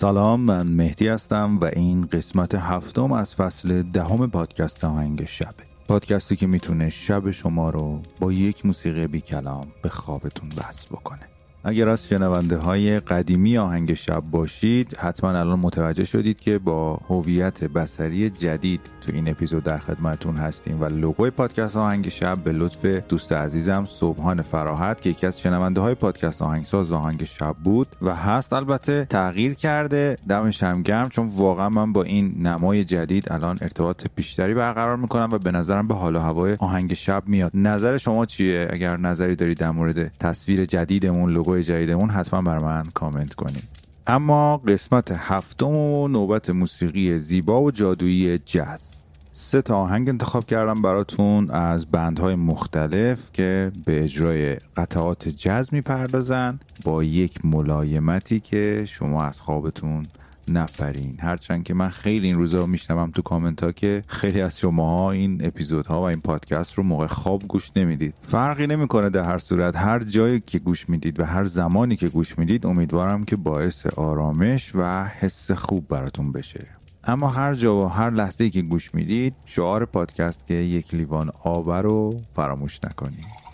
سلام من مهدی هستم و این قسمت هفتم از فصل دهم پادکست آهنگ شبه پادکستی که می‌تونه شب شما رو با یک موسیقی بی کلام به خوابتون وصل بکنه. اگر از شنونده های قدیمی آهنگ شب باشید حتما الان متوجه شدید که با هویت بسری جدید تو این اپیزود در خدمتون هستیم و لوگوی پادکست آهنگ شب به لطف دوست عزیزم صبحان فراحت که یکی از شنونده های پادکست آهنگساز آهنگ شب بود و هست البته تغییر کرده. دمش هم گرم چون واقعا من با این نمای جدید الان ارتباط بیشتری برقرار می‌کنم و به نظرم به حال و هوای آهنگ شب میاد. نظر شما چیه؟ اگر نظری دارید در مورد تصویر جدیدمون لوگوی جدیدمون حتما بر من کامنت کنید. اما قسمت هفتم و نوبت موسیقی زیبا و جادویی جاز. سه تا آهنگ انتخاب کردم براتون از بندهای مختلف که به اجرای قطعات جاز می‌پردازن با یک ملایمتی که شما از خوابتون نپرین. هرچند که من خیلی این روزا میشنوم تو کامنت ها که خیلی از شماها این اپیزودها و این پادکست رو موقع خواب گوش نمی‌دید. فرقی نمی‌کنه در هر صورت. هر جایی که گوش می‌دید و هر زمانی که گوش می‌دید امیدوارم که باعث آرامش و حس خوب براتون بشه. اما هر جا و هر لحظه که گوش می‌دید شعار پادکست که یک لیوان آب رو فراموش نکنید.